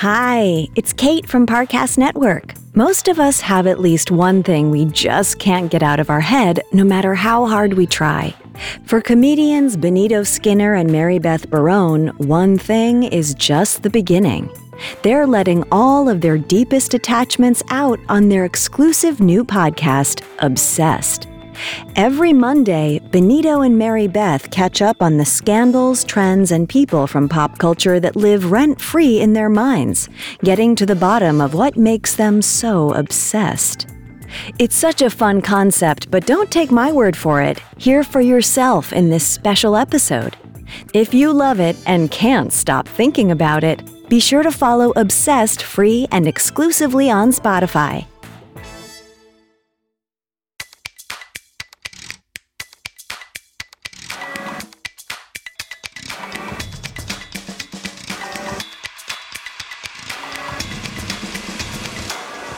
Hi, it's Kate from Parcast Network. Most of us have at least one thing we just can't get out of our head, no matter how hard we try. For comedians Benito Skinner and Mary Beth Barone, one thing is just the beginning. They're letting all of their deepest attachments out on their exclusive new podcast, Obsessed. Every Monday, Benito and Mary Beth catch up on the scandals, trends, and people from pop culture that live rent free in their minds, getting to the bottom of what makes them so obsessed. It's such a fun concept, but don't take my word for it. Hear for yourself in this special episode. If you love it and can't stop thinking about it, be sure to follow Obsessed free and exclusively on Spotify.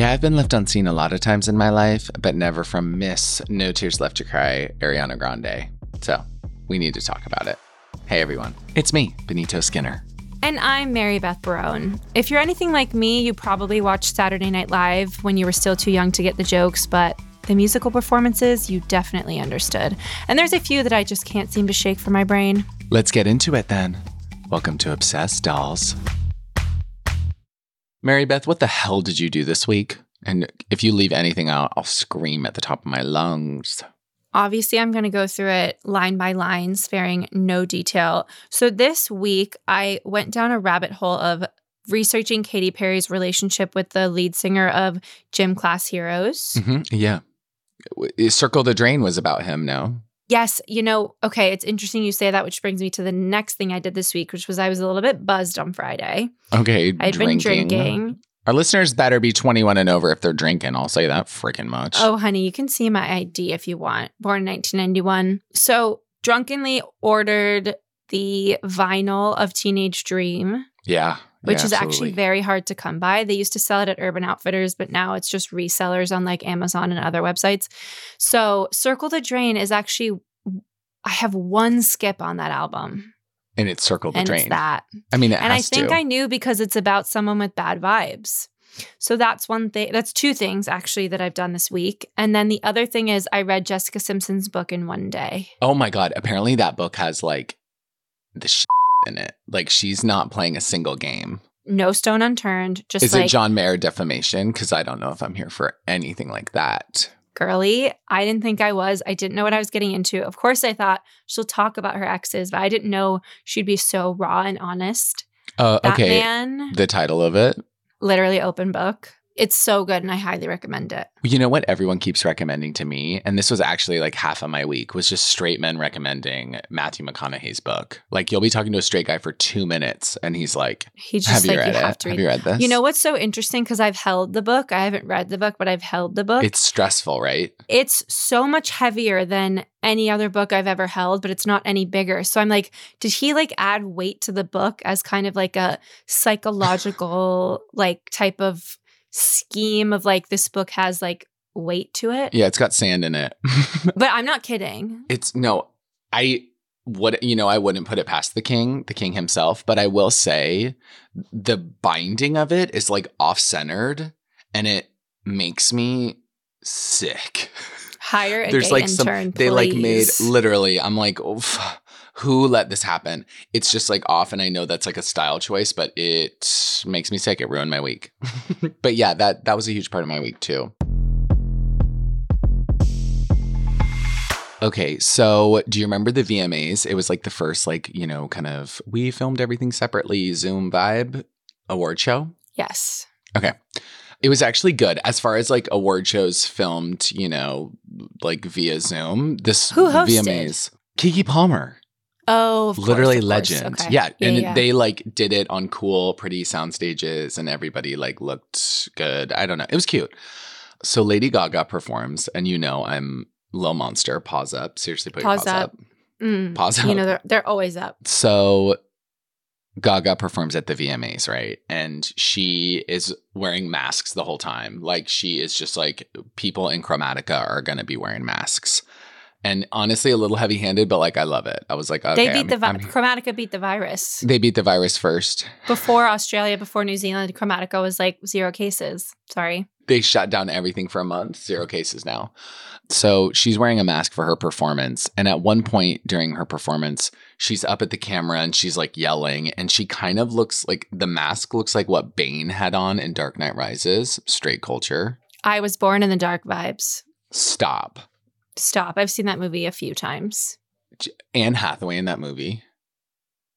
Yeah, I've been left unseen a lot of times in my life, but never from Miss No Tears Left to Cry, Ariana Grande. So we need to talk about it. Hey everyone, it's me, Benito Skinner. And I'm Mary Beth Barone. If you're anything like me, you probably watched Saturday Night Live when you were still too young to get the jokes, but the musical performances you definitely understood. And there's a few that I just can't seem to shake from my brain. Let's get into it then. Welcome to Obsessed Dolls. Mary Beth, what the hell did you do this week? And if you leave anything out, I'll scream at the top of my lungs. Obviously, I'm going to go through it line by line, sparing no detail. So, this week, I went down a rabbit hole of researching Katy Perry's relationship with the lead singer of Gym Class Heroes. hmm yeah. Circle the Drain was about him, no? Yes, you know, okay, it's interesting you say that, which brings me to the next thing I did this week, which was I was a little bit buzzed on Friday. Okay, I'd been drinking. Our listeners better be 21 and over if they're drinking. I'll say that freaking much. Oh, honey, you can see my ID if you want. Born in 1991. So, drunkenly ordered the vinyl of Teenage Dream, yeah. Which yeah, is actually very hard to come by. They used to sell it at Urban Outfitters, but now it's just resellers on like Amazon and other websites. So, Circle the Drain is actually, I have one skip on that album, And it's Circle the and Drain. it's that. I mean, and I think to. I knew because it's about someone with bad vibes. So that's one thing. That's two things actually that I've done this week. And then the other thing is I read Jessica Simpson's book in one day. oh my God. Apparently that book has like the shit in it. Like she's not playing a single game. No stone unturned. Just Is like it John Mayer defamation? Because I don't know if I'm here for anything like that. girly. I didn't think I was. I didn't know what I was getting into. Of course, I thought she'll talk about her exes, but I didn't know she'd be so raw and honest. Uh, okay. man, The title of it. literally open book. It's so good and I highly recommend it. You know what everyone keeps recommending to me, and this was actually like half of my week, was just straight men recommending Matthew McConaughey's book. Like you'll be talking to a straight guy for two minutes, and he's like, He just "Have you read you it? have to Have you read this? You know what's so interesting? Because I've held the book. I haven't read the book, but I've held the book. it's stressful, right? it's so much heavier than any other book I've ever held, but it's not any bigger. So I'm like, did he like add weight to the book as kind of like a psychological like type of scheme of like this book has like weight to it? Yeah, it's got sand in it. But I'm not kidding. it's no, I would you know I wouldn't put it past the king, the king himself, but I will say the binding of it is like off centered, and it makes me sick. Hire a There's like some intern, they like made literally. I'm like, Oof, who let this happen? It's just like off, and I know that's like a style choice, but it makes me sick. It ruined my week. but yeah, that that was a huge part of my week too. Okay, so do you remember the VMAs? It was like the first, like, you know, kind of we filmed everything separately Zoom vibe award show. Yes. Okay. It was actually good as far as like award shows filmed, you know, like via Zoom. This Who hosted? VMAs, Keke Palmer, Oh, literally course. legend. Okay. Yeah, and yeah. they like did it on cool, pretty sound stages, and everybody like looked good. I don't know, it was cute. So Lady Gaga performs, and you know I'm Lil Monster. Pause up. Seriously, put Pause your pause up. up. Mm. Pause up. You know, they're, they're always up. So Gaga performs at the VMAs, right? And she is wearing masks the whole time. Like she is just like people in Chromatica are going to be wearing masks. And honestly, a little heavy handed, but like I love it. I was like, okay. they beat I'm- the vi- Chromatica beat the virus they beat the virus first. before Australia, before New Zealand. Chromatica was like zero cases. Sorry. They shut down everything for a month, zero cases now. So she's wearing a mask for her performance. And at one point during her performance, she's up at the camera and she's like yelling. And she kind of looks like the mask looks like what Bane had on in Dark Knight Rises, straight culture. I was born in the dark vibes. Stop. Stop. I've seen that movie a few times. Anne Hathaway in that movie.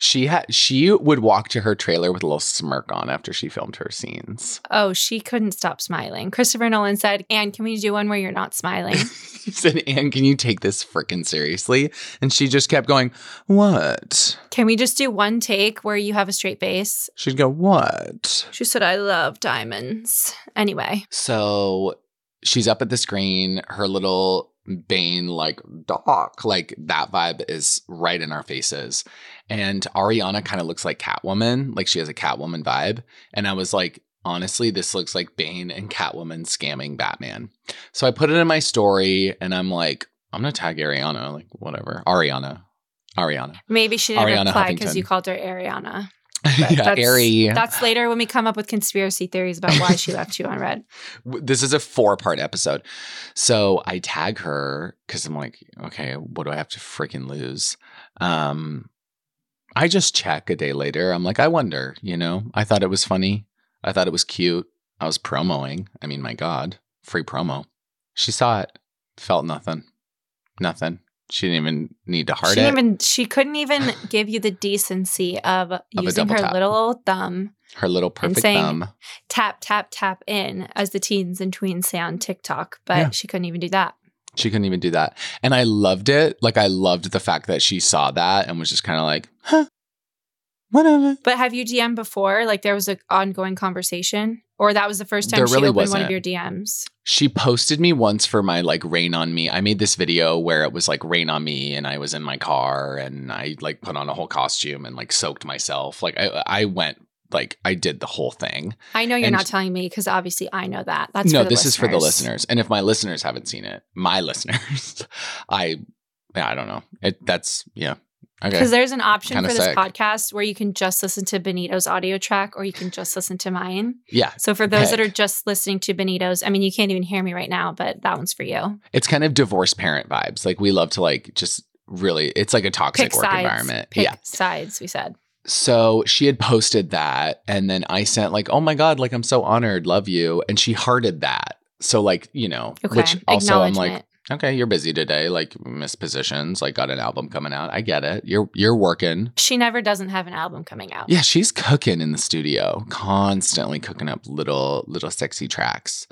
She had she would walk to her trailer with a little smirk on after she filmed her scenes. Oh, she couldn't stop smiling. Christopher Nolan said, Anne, can we do one where you're not smiling? he said, Anne, can you take this freaking seriously? And she just kept going, What? Can we just do one take where you have a straight face? She'd go, What? She said, I love diamonds. Anyway, So she's up at the screen, her little Bane like doc, like that vibe is right in our faces. And Ariana kind of looks like Catwoman, like she has a Catwoman vibe. And I was like, honestly, this looks like Bane and Catwoman scamming Batman. So I put it in my story and I'm like, I'm gonna tag Ariana, like whatever. Ariana. Ariana. maybe she didn't Ariana reply because you called her Ariana. yeah, that's, Ari. That's later when we come up with conspiracy theories about why she left you on red. this is a four part episode. So I tag her because I'm like, okay, what do I have to freaking lose? Um, I just check a day later. I'm like, I wonder, you know, I thought it was funny. I thought it was cute. I was promoing. I mean, my God, free promo. She saw it, felt nothing, nothing. She didn't even need to heart she it. even she couldn't even give you the decency of, using her tap. little old thumb Her little perfect saying- thumb. tap tap tap in as the teens and tweens say on TikTok, but Yeah. she couldn't even do that. She couldn't even do that. And I loved it. Like, I loved the fact that she saw that and was just kind of like, huh, whatever. But have you DM before? Like there was an ongoing conversation, or that was the first time There she really opened one of your DMs? She posted me once for my like rain on me. I made this video where it was like rain on me and I was in my car and I like put on a whole costume and like soaked myself. Like I I went like I did the whole thing. I know you're And- not telling me because obviously I know that. That's no, for the this is for the listeners. listeners. And if my listeners haven't seen it, my listeners, I yeah, I don't know. It that's yeah. Okay. Because there's an option Kinda for this sick. podcast where you can just listen to Benito's audio track or you can just listen to mine. Yeah. So for those that are just listening to Benito's, I mean, you can't even hear me right now, but that one's for you. It's kind of divorced parent vibes. Like we love to like just really it's like a toxic Pick work sides. environment. Pick yeah. sides, we said. So she had posted that and then I sent like, "Oh my god, like I'm so honored, love you." And she hearted that. So like, you know, Okay. which also I'm like. "Okay, you're busy today, like missed positions, like got an album coming out. I get it. You're you're working." she never doesn't have an album coming out. Yeah, she's cooking in the studio, constantly cooking up little little sexy tracks.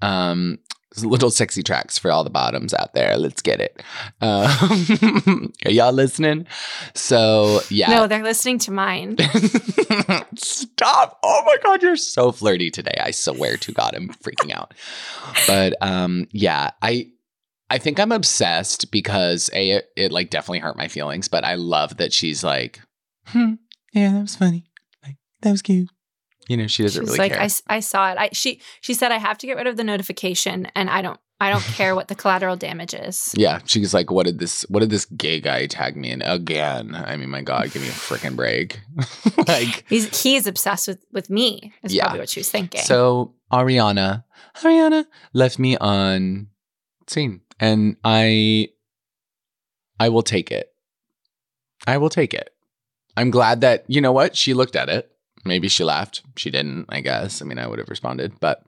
Um little sexy tracks for all the bottoms out there. Let's get it. Um, are y'all listening? So, yeah. No, they're listening to mine. Stop. Oh my god, you're so flirty today. I swear to god I'm freaking out. But um yeah, I I think I'm obsessed because a it, it like definitely hurt my feelings, but I love that she's like, hmm, yeah, that was funny. Like that was cute. You know, she doesn't She was really like, care. I, I saw it. I she she said I have to get rid of the notification, and I don't I don't care what the collateral damage is. yeah, she's like, what did this what did this gay guy tag me in again? I mean, my God, give me a freaking break. like He's he's obsessed with with me. Is Yeah. probably what she was thinking. So Ariana, Ariana left me on seen, and I, I will take it. I will take it. I'm glad that you know what she looked at it. Maybe she laughed. She didn't. I guess. I mean, I would have responded, but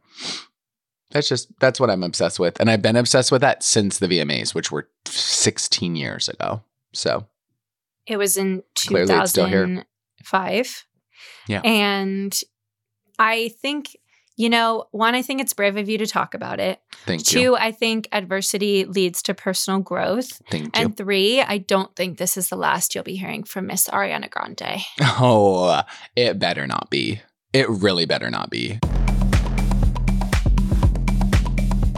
that's just that's what I'm obsessed with, and I've been obsessed with that since the VMAs, which were 16 years ago. So it was in Clearly it's still here. 2005. Yeah. And I think, you know, one, I think it's brave of you to talk about it. thank you, Two, I think adversity leads to personal growth. thank you. And three, I don't think this is the last you'll be hearing from Miss Ariana Grande. Oh, it better not be. It really better not be.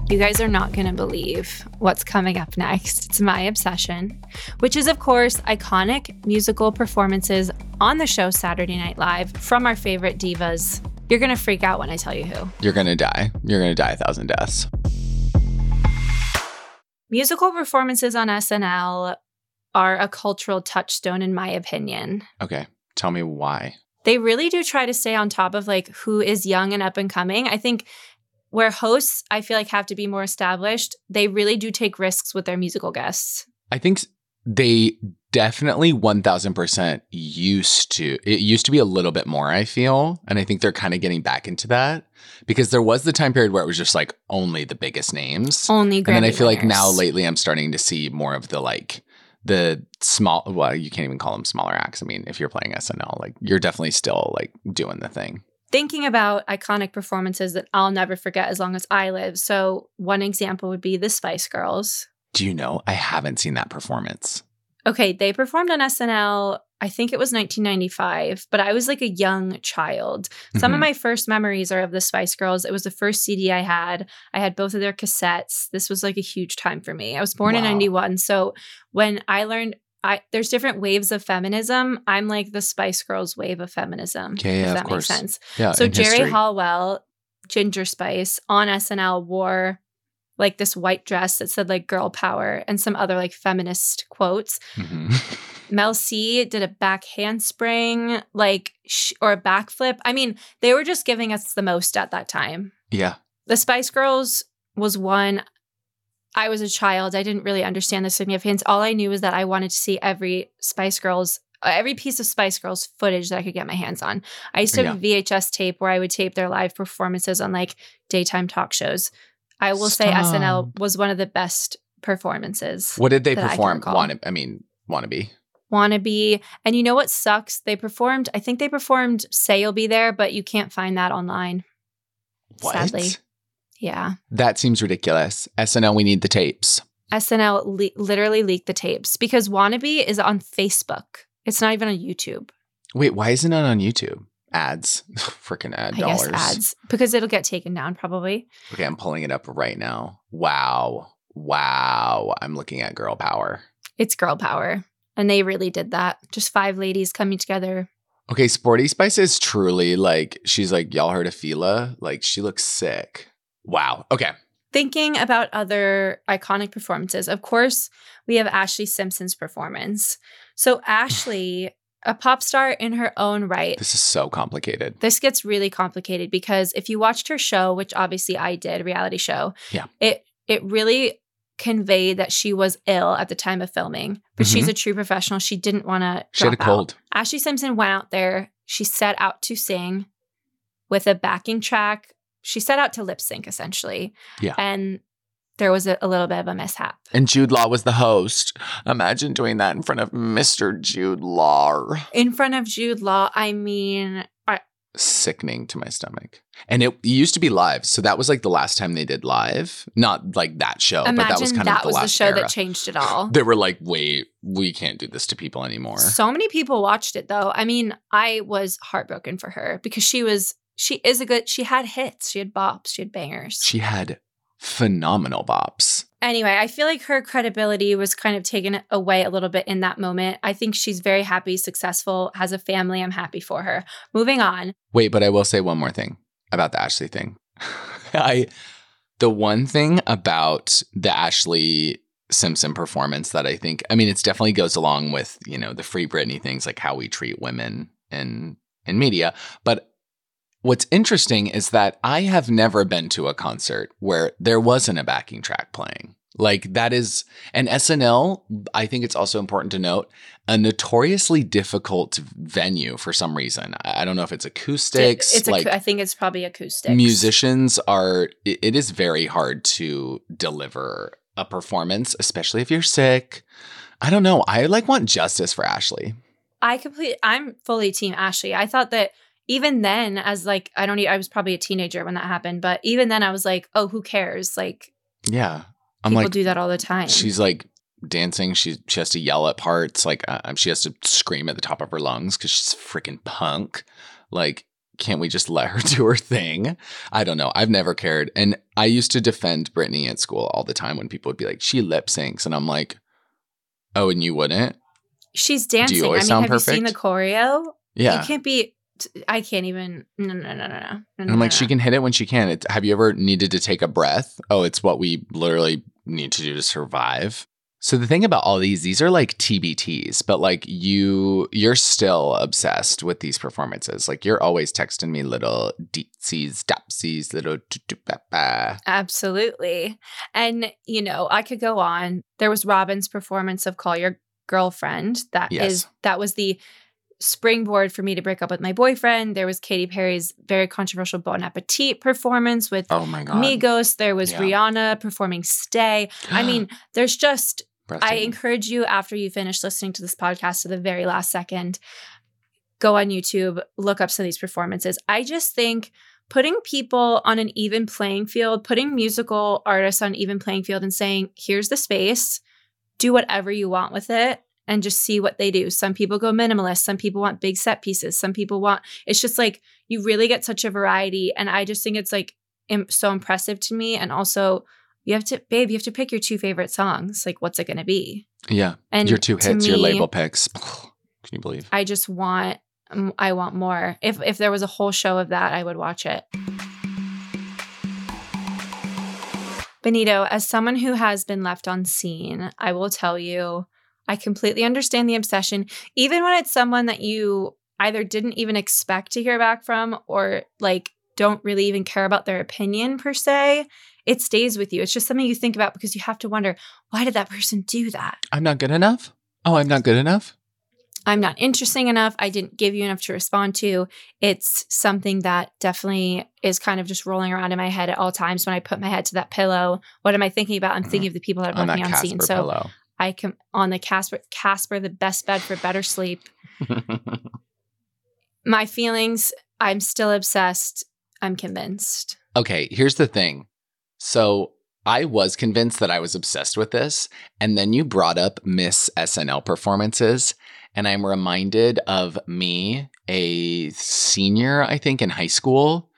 You guys are not going to believe what's coming up next. It's my obsession, which is, of course, iconic musical performances on the show Saturday Night Live from our favorite divas. You're going to freak out when I tell you who. You're gonna die. You're gonna die a thousand deaths. musical performances on SNL are a cultural touchstone, in my opinion. Okay. Tell me why. They really do try to stay on top of like who is young and up and coming. I think where hosts, I feel like, have to be more established, they really do take risks with their musical guests. I think they definitely 1000% used to. It used to be a little bit more, I feel. And I think they're kind of getting back into that because there was the time period where it was just like only the biggest names. Only Grammy and then I feel like now lately I'm starting to see more of the like the small well you can't even call them smaller acts. I mean, if you're playing SNL, like you're definitely still like doing the thing. thinking about iconic performances that I'll never forget as long as I live. So, one example would be the Spice Girls. Do you know I haven't seen that performance? Okay, they performed on SNL, I think it was 1995, but I was like a young child. Some of Mhm. my first memories are of the Spice Girls. It was the first CD I had. I had both of their cassettes. This was like a huge time for me. I was born in Wow. 91. So, when I learned, I, there's different waves of feminism. I'm like the Spice Girls wave of feminism. Yeah, yeah, if of that course. makes sense. yeah. So Geri history. Halliwell, Ginger Spice on SNL wore like this white dress that said like girl power and some other like feminist quotes. Mhm. Mel C did a back handspring like sh- or a backflip. I mean, they were just giving us the most at that time. yeah. The Spice Girls was one I was a child. I didn't really understand the significance. All I knew was that I wanted to see every Spice Girls every piece of Spice Girls footage that I could get my hands on. I used to have a VHS tape where I would tape their live performances on like daytime talk shows. I will say SNL was one of the best performances. What did they that I perform? Wanna, I mean, wannabe. Wannabe. And you know what sucks? They performed, I think they performed Say You'll Be There, but you can't find that online. What? Sadly. Yeah. That seems ridiculous. SNL, we need the tapes. SNL le- literally leaked the tapes because Wannabe is on Facebook. It's not even on YouTube. Wait, why isn't it on YouTube? Ads. Freaking ad I dollars. ads because it'll get taken down probably. Okay, I'm pulling it up right now. Wow. Wow. I'm looking at girl power. It's girl power. And they really did that. Just five ladies coming together. Okay, Sporty Spice is truly like, she's like, y'all heard of Fila? Like, she looks sick. Wow. Okay. Thinking about other iconic performances, of course, we have Ashlee Simpson's performance. So, Ashlee, a pop star in her own right, This is so complicated. this gets really complicated because if you watched her show, which obviously I did, reality show, Yeah. it it really conveyed that she was ill at the time of filming, but she's a true professional. She didn't want to. Mm-hmm. She had a cold. Ashlee Simpson went out there. She set out to sing with a backing track. She set out to lip sync essentially. Yeah. And there was a, a little bit of a mishap. And Jude Law was the host. Imagine doing that in front of Mr. Jude Law. In front of Jude Law, I mean, I, Sickening to my stomach. And it used to be live. So that was like the last time they did live. Not like that show, but that was kind that of the was the show era. that changed it all. They were like, wait, we can't do this to people anymore. So many people watched it though. I mean, I was heartbroken for her because she was she is a good she had hits, she had bops, she had bangers. she had phenomenal bops. anyway, I feel like her credibility was kind of taken away a little bit in that moment. I think she's very happy, successful, has a family. I'm happy for her. Moving on. Wait, but I will say one more thing about the Ashlee thing. I the one thing about the Ashlee Simpson performance that I think I mean it's definitely goes along with, you know, the free Britney things like how we treat women in in media, but what's interesting is that I have never been to a concert where there wasn't a backing track playing. Like that is an SNL, I think it's also important to note, a notoriously difficult venue for some reason. I don't know if it's acoustics, It's like I think it's probably acoustics. musicians are it, it is very hard to deliver a performance, especially if you're sick. I don't know. I like want justice for Ashlee. I complete I'm fully team Ashlee. I thought that even then as like I don't I was probably a teenager when that happened, but even then I was like, "Oh, who cares?" Like Yeah. I'm like people like do that all the time. she's like dancing. She she has to yell at parts. Like uh, she has to scream at the top of her lungs because she's freaking punk. Like can't we just let her do her thing? I don't know. I've never cared. And I used to defend Britney at school all the time when people would be like, she lip syncs. And I'm like, oh, and you wouldn't? She's dancing. I always mean, sound have you seen the choreo? Yeah. You can't be I can't even no no no no no. And I'm like, she can hit it when she can. It's, have you ever needed to take a breath? Oh, it's what we literally need to do to survive. So the thing about all these, these are like TBTs, but like you, you're still obsessed with these performances. Like you're always texting me little deetsies, dapsies, little. Do ba. Absolutely, and you know I could go on. There was Robyn's performance of "Call Your Girlfriend." That Yes. is that was the springboard for me to break up with my boyfriend. There was Katy Perry's very controversial Bon Appetit performance with Oh my god! Migos. There was Yeah. Rihanna performing "Stay." I mean, there's just I encourage you after you finish listening to this podcast to the very last second, go on YouTube, look up some of these performances. I just think putting people on an even playing field, putting musical artists on an even playing field and saying, here's the space, do whatever you want with it and just see what they do. Some people go minimalist, some people want big set pieces, some people want it's just like you really get such a variety and I just think it's like im- so impressive to me and also you have to babe, you have to pick your two favorite songs. Like what's it going to be? yeah, And your two hits, your label picks. Can you believe? I just want I want more. If if there was a whole show of that, I would watch it. Benito, as someone who has been left on seen, I will tell you, I completely understand the obsession, even when it's someone that you either didn't even expect to hear back from or like don't really even care about their opinion per se. It stays with you. It's just something you think about because you have to wonder, why did that person do that? I'm not good enough. Oh, I'm not good enough. I'm not interesting enough. I didn't give you enough to respond to. It's something that definitely is kind of just rolling around in my head at all times when I put my head to that pillow. What am I thinking about? I'm mm-hmm. thinking of the people that have On me on seen. So pillow. I can on the Casper Casper, the best bed for better sleep. My feelings, I'm still obsessed. I'm convinced. okay, here's the thing. So I was convinced that I was obsessed with this. And then you brought up Miss SNL performances. And I'm reminded of me, a senior, I think, in high school.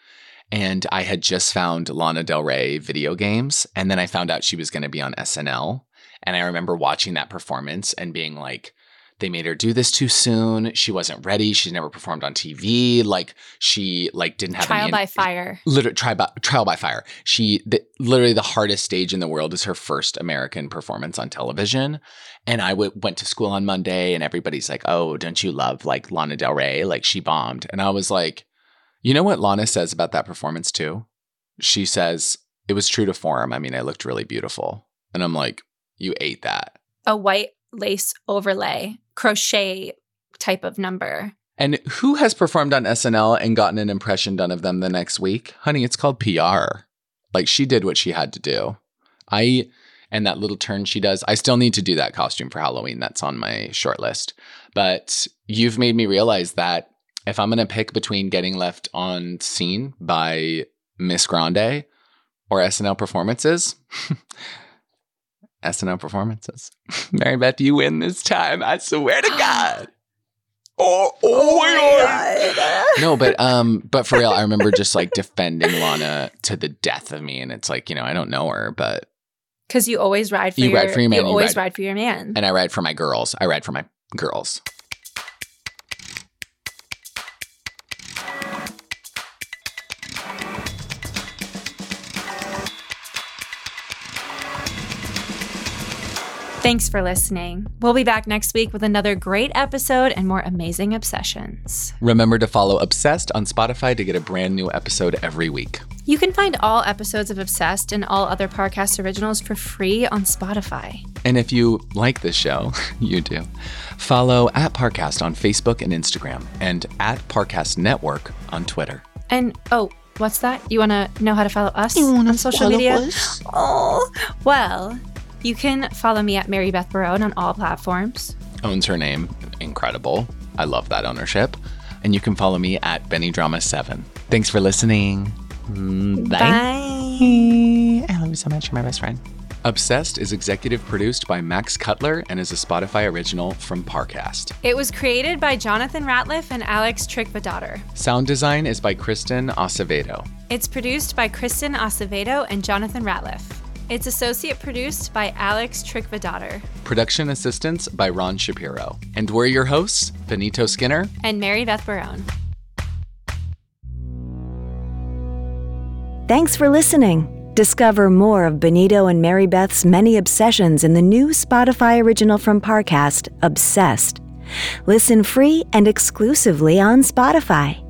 And I had just found Lana Del Rey video games. And then I found out she was going to be on SNL. And I remember watching that performance and being like, they made her do this too soon. She wasn't ready. She's never performed on TV. Like she like didn't have Trial any by fire. literally trial by, trial by fire. She the, literally the hardest stage in the world is her first American performance on television. And I w- went to school on Monday, and everybody's like, "Oh, don't you love like Lana Del Rey? Like she bombed." And I was like, "You know what Lana says about that performance too? She says it was true to form. I mean, I looked really beautiful." And I'm like, "You ate that." A white lace overlay, crochet type of number. And who has performed on SNL and gotten an impression done of them the next week? Honey, it's called PR. Like she did what she had to do. I and that little turn she does. I still need to do that costume for Halloween. That's on my short list. But you've made me realize that if I'm going to pick between getting left on seen by Miss Grande or SNL performances, SNL performances. Mary Beth, you win this time. I swear to God. Oh, oh, my God. No, but um, but for real, I remember just like defending Lana to the death of me, and it's like you know I don't know her, but Because you always ride for You your ride for your man, You you always ride- ride for your man. and I ride for my girls. I ride for my girls. Thanks for listening. We'll be back next week with another great episode and more amazing obsessions. Remember to follow Obsessed on Spotify to get a brand new episode every week. You can find all episodes of Obsessed and all other podcast originals for free on Spotify. And if you like this show, you do, follow at Parcast on Facebook and Instagram, and at Parcast Network on Twitter. And oh, what's that? You want to know how to follow us on social media? Oh, well, you can follow me at Mary Beth Barone on all platforms. owns her name. Incredible. I love that ownership. And you can follow me at Benny Drama 7. Thanks for listening. Mm, Bye. I love you so much. You're my best friend. Obsessed is executive produced by Max Cutler and is a Spotify original from Parcast. It was created by Jonathan Ratliff and Alex Trickvadaughter. Sound design is by Kristen Acevedo. It's produced by Kristen Acevedo and Jonathan Ratliff. It's associate produced by Alex Trickvadaughter Production assistance by Ron Shapiro. And we're your hosts, Benito Skinner. and Mary Beth Barone. Thanks for listening. Discover more of Benito and Mary Beth's many obsessions in the new Spotify original from Parcast, Obsessed. Listen free and exclusively on Spotify.